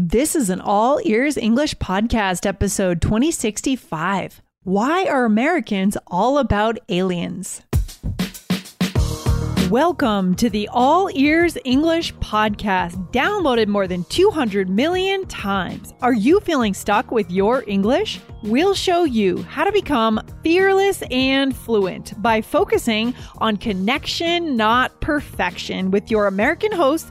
This is an All Ears English podcast, episode 2065. Why are Americans all about aliens? Welcome to the All Ears English podcast, downloaded more than 200 million times. Are you feeling stuck with your English? We'll show you how to become fearless and fluent by focusing on connection, not perfection, with your American host,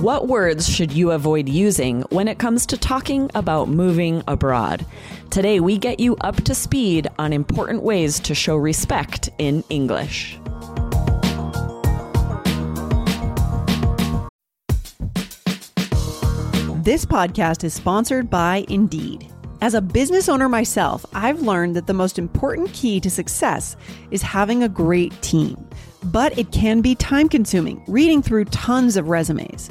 What words should you avoid using when it comes to talking about moving abroad? Today, we get you up to speed on important ways to show respect in English. This podcast is sponsored by Indeed. As a business owner myself, I've learned that the most important key to success is having a great team. But it can be time consuming reading through tons of resumes.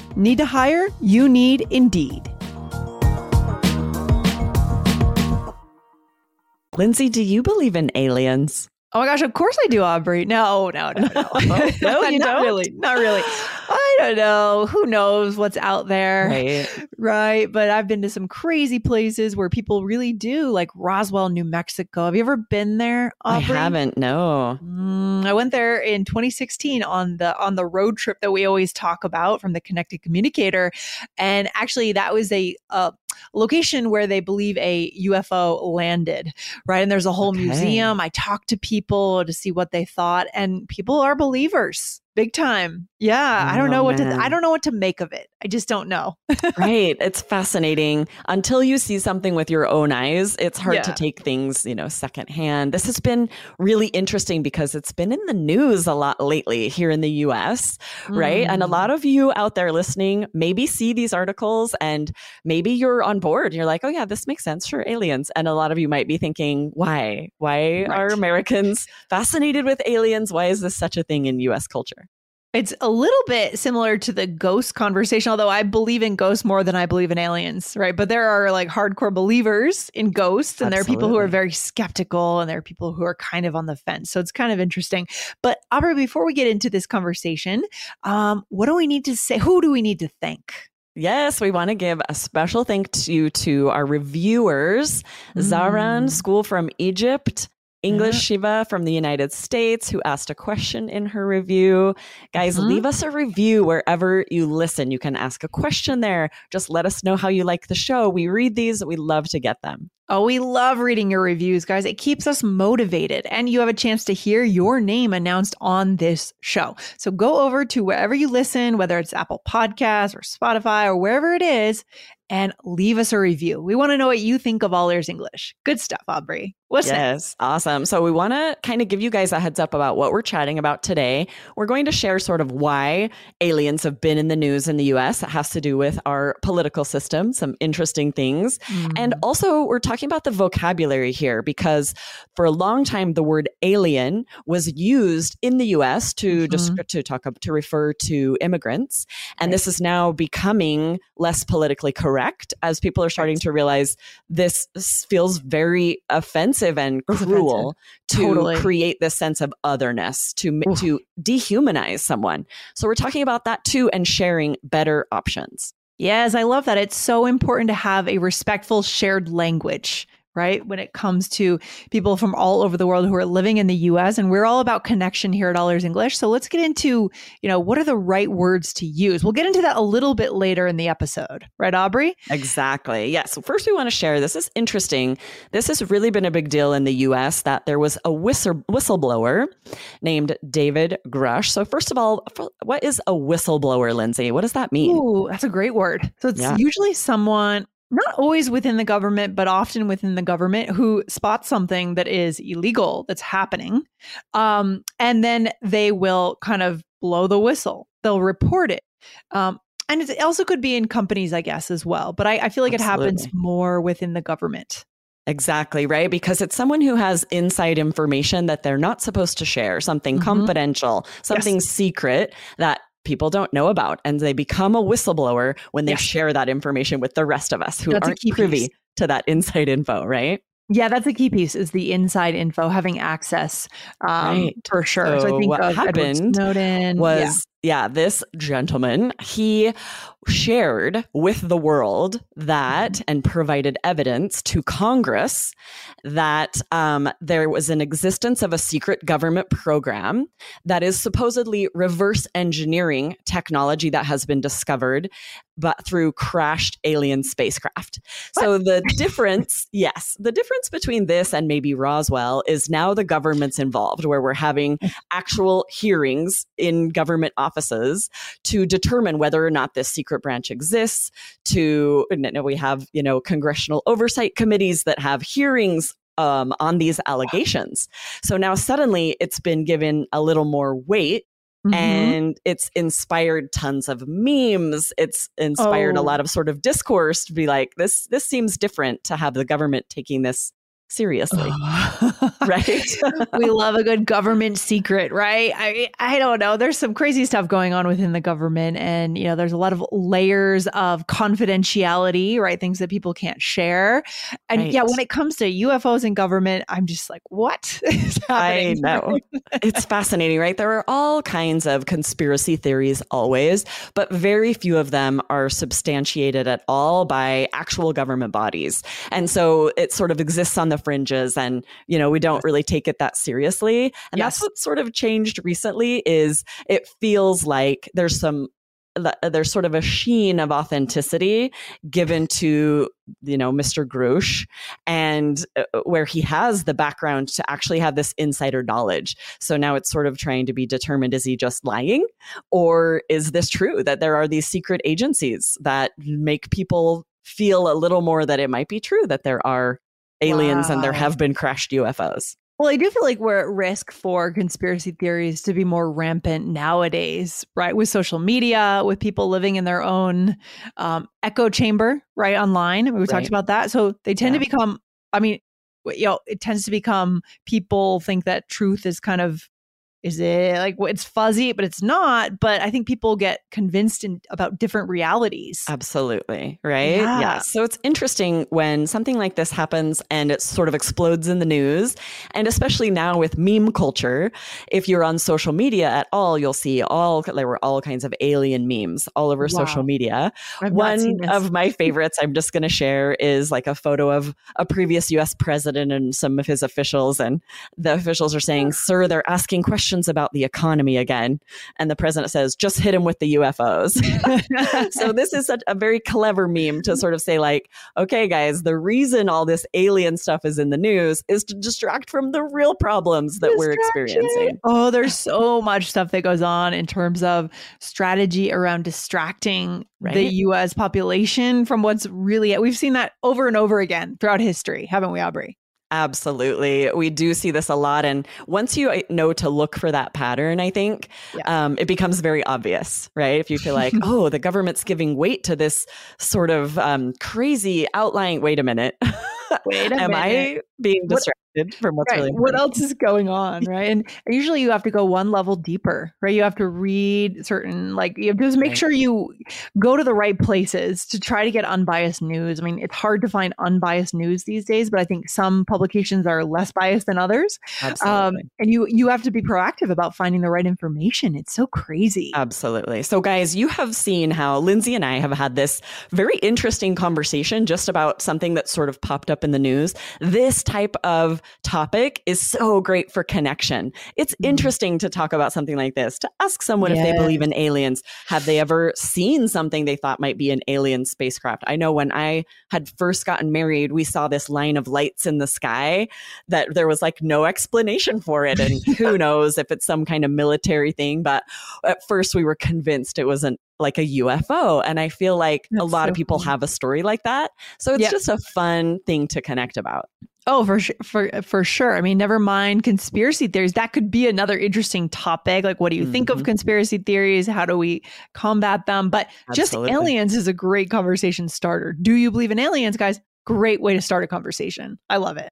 Need to hire? You need Indeed. Lindsay, do you believe in aliens? Oh my gosh, of course I do, Aubrey. No, no, no, no. no, you not don't? really. Not really. I don't know. Who knows what's out there? Right. Right. But I've been to some crazy places where people really do, like Roswell, New Mexico. Have you ever been there? Aubrey? I haven't, no. Mm, I went there in 2016 on the on the road trip that we always talk about from the Connected Communicator, and actually that was a uh, location where they believe a UFO landed. Right, and there's a whole Okay. museum. I talked to people to see what they thought, and people are believers. Big time. Yeah. I don't Oh, know what to. I don't know what to make of it. I just don't know. right. It's fascinating. Until you see something with your own eyes, it's hard to take things, you know, secondhand. This has been really interesting because it's been in the news a lot lately here in the US, right? And a Mm. lot of you out there listening maybe see these articles and maybe you're on board. You're like, oh, yeah, this makes sense. for aliens. And a lot of you might be thinking, why? Why are Americans fascinated with aliens? Why is this such a thing in US culture? It's a little bit similar to the ghost conversation, although I believe in ghosts more than I believe in aliens, right? But there are like hardcore believers in ghosts, and there are people who are very skeptical, and there are people who are kind of on the fence. So it's kind of interesting. But Aubrey, before we get into this conversation, um, what do we need to say? Who do we need to thank? Yes, we want to give a special thank you to our reviewers, Zaran Mm. School from Egypt, English Yeah. Shiva from the United States, who asked a question in her review. Guys, Mhm. leave us a review wherever you listen. You can ask a question there. Just let us know how you like the show. We read these, we love to get them. Oh, we love reading your reviews, guys. It keeps us motivated, and you have a chance to hear your name announced on this show. So go over to wherever you listen, whether it's Apple Podcasts or Spotify or wherever it is, and leave us a review. We want to know what you think of All Ears English. Good stuff, Aubrey. Listen. Yes, awesome. So we want to kind of give you guys a heads up about what we're chatting about today. We're going to share sort of why aliens have been in the news in the US. It has to do with our political system, some interesting things. Mm. And also we're talking about the vocabulary here because for a long time the word alien was used in the US to mm-hmm. to talk to refer to immigrants. And right. this is now becoming less politically correct as people are starting to realize this feels very offensive offensive and cruel to totally. create this sense of otherness to Oof. to dehumanize someone. So we're talking about that too and sharing better options. Yes, I love that. It's so important to have a respectful shared language right? When it comes to people from all over the world who are living in the US and we're all about connection here at All Ears English. So let's get into, you know, what are the right words to use? We'll get into that a little bit later in the episode. Right, Aubrey? Exactly. Yeah. So first we want to share this is interesting. This has really been a big deal in the US that there was a whistle- whistleblower named David Grusch. So first of all, what is a whistleblower, Lindsay? What does that mean? Ooh, that's a great word. So it's yeah. usually someone not always within the government, but often within the government who spots something that is illegal that's happening. Um, and then they will kind of blow the whistle, they'll report it. Um, and it also could be in companies, I guess, as well. But I, I feel like Absolutely. it happens more within the government. Exactly, right? Because it's someone who has inside information that they're not supposed to share, something mm-hmm. confidential, something yes. secret that people don't know about and they become a whistleblower when they share that information with the rest of us who That's aren't privy piece. to that inside info right yeah, that's a key piece is the inside info, having access um, right. for sure. So, so I think what happened Snowden was yeah. Yeah, this gentleman he shared with the world that and provided evidence to Congress that um, there was an existence of a secret government program that is supposedly reverse engineering technology that has been discovered but through crashed alien spacecraft. What? So the difference, yes, the difference between this and maybe Roswell is now the government's involved, where we're having actual hearings in government offices to determine whether or not this secret branch exists. To we have, you know, congressional oversight committees that have hearings um, on these allegations. So now suddenly it's been given a little more weight Mm-hmm. and it's inspired tons of memes it's inspired oh. a lot of sort of discourse to be like this this seems different to have the government taking this seriously. Right? We love a good government secret right? I i don't know. There's some crazy stuff going on within the government and you know there's a lot of layers of confidentiality right? Things that people can't share. And right. yeah when it comes to ufos and government i'm just like what is happening i know it's fascinating right? There are all kinds of conspiracy theories always but very few of them are substantiated at all by actual government bodies. And so it sort of exists on the fringes and you know we don't really take it that seriously and yes. that's what sort of changed recently is it feels like there's some there's sort of a sheen of authenticity given to you know Mr. Grusch and uh, where he has the background to actually have this insider knowledge. So now it's sort of trying to be determined is he just lying or is this true that there are these secret agencies that make people feel a little more that it might be true that there are aliens wow. and there have been crashed UFOs. Well, I do feel like we're at risk for conspiracy theories to be more rampant nowadays, right? With social media, with people living in their own um, echo chamber, right? Online. We right. talked about that. So they tend yeah. to become, I mean, you know, it tends to become people think that truth is kind of is it like it's fuzzy but it's not but i think people get convinced in, about different realities absolutely right yeah. yeah. so it's interesting when something like this happens and it sort of explodes in the news and especially now with meme culture if you're on social media at all you'll see all there were all kinds of alien memes all over wow. social media I've one of my favorites i'm just going to share is like a photo of a previous us president and some of his officials and the officials are saying sir they're asking questions questions about the economy again. And the president says, just hit him with the UFOs. so this is such a very clever meme to sort of say, like, okay, guys, the reason all this alien stuff is in the news is to distract from the real problems that we're experiencing. Oh, there's so much stuff that goes on in terms of strategy around distracting right? the US population from what's really we've seen that over and over again throughout history, haven't we, Aubrey? Absolutely. We do see this a lot. And once you uh, know to look for that pattern, I think yeah. um, it becomes very obvious, right? If you feel like, oh, the government's giving weight to this sort of um, crazy outlying, wait a minute. Wait a Am minute. I being distracted? From what's right. really what else is going on right? And usually you have to go one level deeper right? You have to read certain like you have to just make right. sure you go to the right places to try to get unbiased news. I mean it's hard to find unbiased news these days but i think some publications are less biased than others. Um, and you you have to be proactive about finding the right information. It's so crazy. Absolutely. So guys you have seen how lindsay and i have had this very interesting conversation just about something that sort of popped up in the news. This type of topic is so great for connection. It's mm-hmm. interesting to talk about something like this, to ask someone yes. if they believe in aliens. Have they ever seen something they thought might be an alien spacecraft? I know when I had first gotten married, we saw this line of lights in the sky that there was like no explanation for it. And who knows if it's some kind of military thing. But at first, we were convinced it was an like a UFO. And I feel like That's a lot so of people have a story like that. So it's yep. just a fun thing to connect about. Oh, for sure, for for sure. I mean, never mind conspiracy theories. That could be another interesting topic. Like, what do you mm-hmm. think of mm-hmm. conspiracy theories? How do we combat them? But Absolutely. just aliens is a great conversation starter. Do you believe in aliens, guys? Great way to start a conversation. I love it.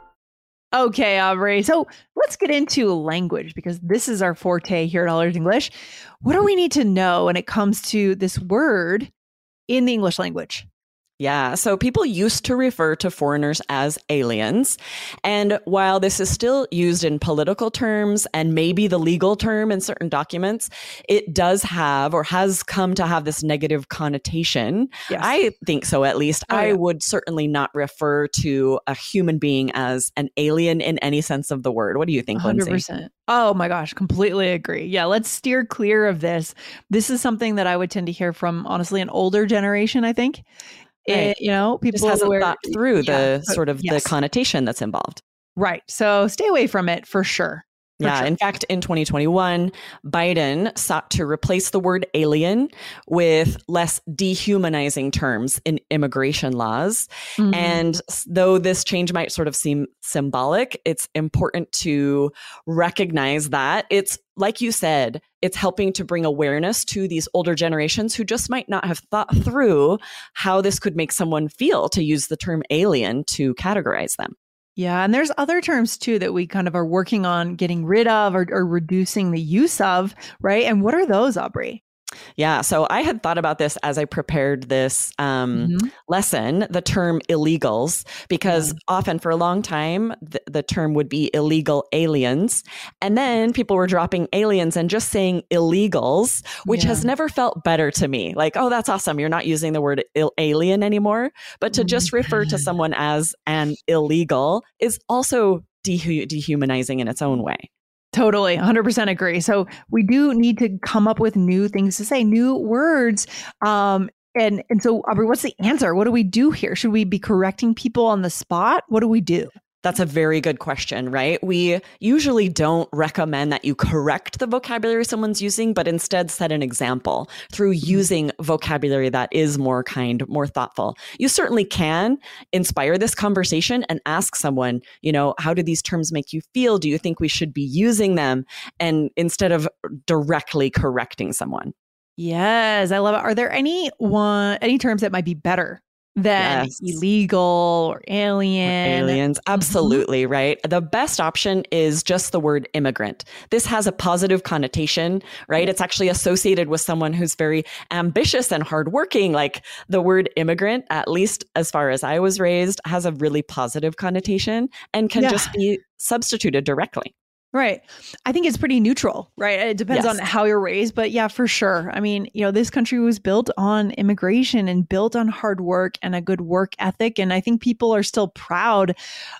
Okay, Aubrey. So let's get into language because this is our forte here at All Ears English. What do we need to know when it comes to this word in the English language? Yeah. So people used to refer to foreigners as aliens. And while this is still used in political terms and maybe the legal term in certain documents, it does have or has come to have this negative connotation. Yes. I think so, at least. Oh, I yeah. would certainly not refer to a human being as an alien in any sense of the word. What do you think, 100%. Lindsay? Oh my gosh, completely agree. Yeah, let's steer clear of this. This is something that I would tend to hear from honestly an older generation, I think. Right. It, you know, people just hasn't thought through yeah, the sort of yes. the connotation that's involved. Right. So stay away from it for sure. Yeah. Sure. In fact, in 2021, Biden sought to replace the word alien with less dehumanizing terms in immigration laws. Mm-hmm. And though this change might sort of seem symbolic, it's important to recognize that it's like you said, it's helping to bring awareness to these older generations who just might not have thought through how this could make someone feel to use the term alien to categorize them. Yeah, and there's other terms too that we kind of are working on getting rid of or, or reducing the use of, right? And what are those, Aubrey? Yeah. So I had thought about this as I prepared this um, mm-hmm. lesson, the term illegals, because mm-hmm. often for a long time, the, the, term would be illegal aliens. And then people were dropping aliens and just saying illegals, which yeah. has never felt better to me. Like, oh, that's awesome. You're not using the word Ill- alien anymore. But to just refer to someone as an illegal is also dehumanizing in its own way. Totally, 100% agree. So we do need to come up with new things to say, new words. Um, and and so Aubrey, what's the answer? What do we do here? Should we be correcting people on the spot? What do we do? That's a very good question, right? We usually don't recommend that you correct the vocabulary someone's using, but instead set an example through mm-hmm. using vocabulary that is more kind, more thoughtful. You certainly can inspire this conversation and ask someone, you know, how do these terms make you feel? Do you think we should be using them? And instead of directly correcting someone. Yes, I love it. Are there any one any terms that might be better than yes. illegal or alien. Or aliens. Mm-hmm. Absolutely, mm-hmm. right? The best option is just the word immigrant. This has a positive connotation, right? It's actually associated with someone who's very ambitious and hardworking. Like the word immigrant, at least as far as I was raised, has a really positive connotation and can yeah. just be substituted directly. Right. I think it's pretty neutral, right? It depends Yes. on how you're raised, but yeah, for sure. I mean, you know, this country was built on immigration and built on hard work and a good work ethic. And I think people are still proud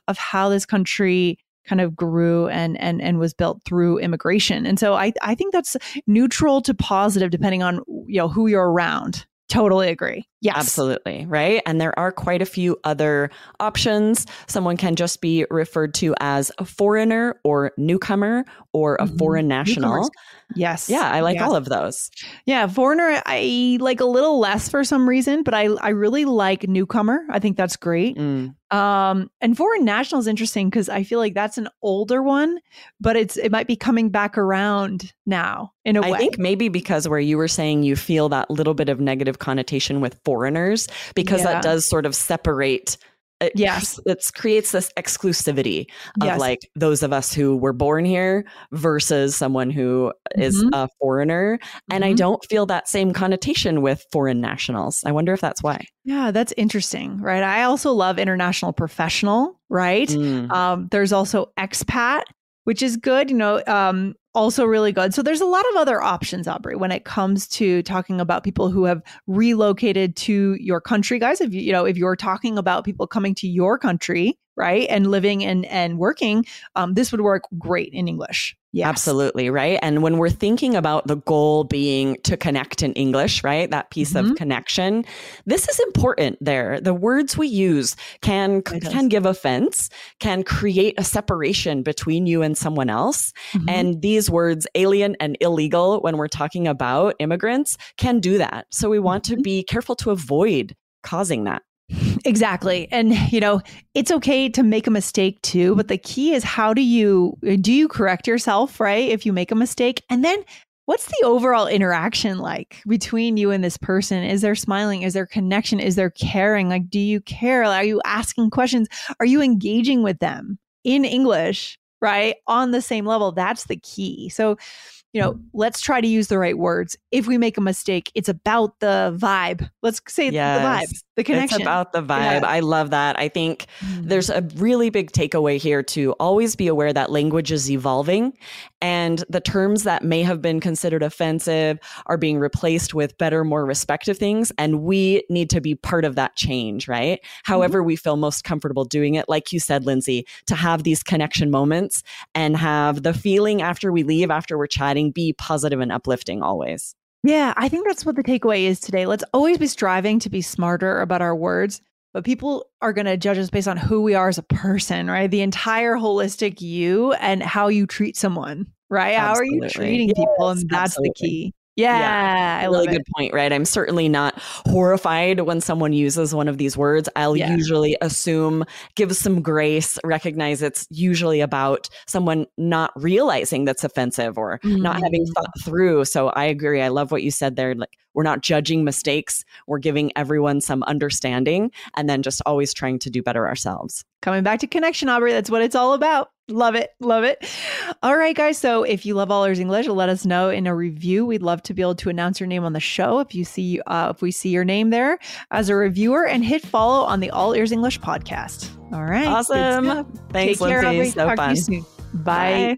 of how this country kind of grew and and and was built through immigration. And so I I think that's neutral to positive depending on you know who you're around. Totally agree. Yes. Absolutely, right? And there are quite a few other options. Someone can just be referred to as a foreigner or newcomer or a Mhm. foreign national. Newcomers. Yes. Yeah, I like Yes. all of those. Yeah, foreigner I like a little less for some reason, but I I really like newcomer. I think that's great. Mm. Um and foreign national is interesting cuz I feel like that's an older one, but it's it might be coming back around now in a I way. I think maybe because where you were saying you feel that little bit of negative connotation with foreigners, because Yeah. that does sort of separate. It, Yes. it creates this exclusivity of Yes. like those of us who were born here versus someone who is Mhm. a foreigner. And I Mhm. don't feel that same connotation with foreign nationals. I wonder if that's why. Yeah, that's interesting, right? I also love international professional, right? Mm. Um, there's also expat, which is good, you know, um, also really good. So there's a lot of other options, Aubrey, when it comes to talking about people who have relocated to your country, guys. If you, you know, if you're talking about people coming to your country, right, and living and and working, um, this would work great in English. Yes. Absolutely, right? And when we're thinking about the goal being to connect in English, right? That piece Mhm. of connection, this is important there. The words we use can can give offense, can create a separation between you and someone else. Mhm. And these words alien and illegal when we're talking about immigrants can do that. So we want to Mhm. be careful to avoid causing that. Exactly. And you know, it's okay to make a mistake too, but the key is how do you do you correct yourself, right? If you make a mistake and then what's the overall interaction like between you and this person? Is there smiling? Is there connection? Is there caring? Like do you care? Are you asking questions? Are you engaging with them in English, right? On the same level. That's the key. So you know, let's try to use the right words. If we make a mistake, it's about the vibe. Let's say the vibe, Yes. The connection. It's about the vibe. Yeah. I love that. I think Mhm. there's a really big takeaway here to always be aware that language is evolving and the terms that may have been considered offensive are being replaced with better, more respective things. And we need to be part of that change, right? However, we feel most comfortable doing it. Like you said, Lindsay, to have these connection moments and have the feeling after we leave, after we're chatting, be positive and uplifting always. Yeah, I think that's what the takeaway is today. Let's always be striving to be smarter about our words, but people are going to judge us based on who we are as a person, right? The entire holistic you and how you treat someone, right? How are you Absolutely. treating people? And that's absolutely. the key. Yeah, I really good point, right? I'm certainly not horrified when someone uses one of these words. I'll Yeah. usually assume, give some grace, recognize it's usually about someone not realizing that's offensive or not having Mhm. thought through. So I agree. I love what you said there. Like we're not judging mistakes. We're giving everyone some understanding and then just always trying to do better ourselves. Coming back to connection, Aubrey. That's what it's all about. Love it. Love it. All right, guys. So if you love All Ears English, let us know in a review. We'd love to be able to announce your name on the show if you see uh, if we see your name there as a reviewer and hit follow on the All Ears English podcast. All right. Awesome. Thanks, Take Lindsay. Aubrey. So Talk fun. to you soon. Bye.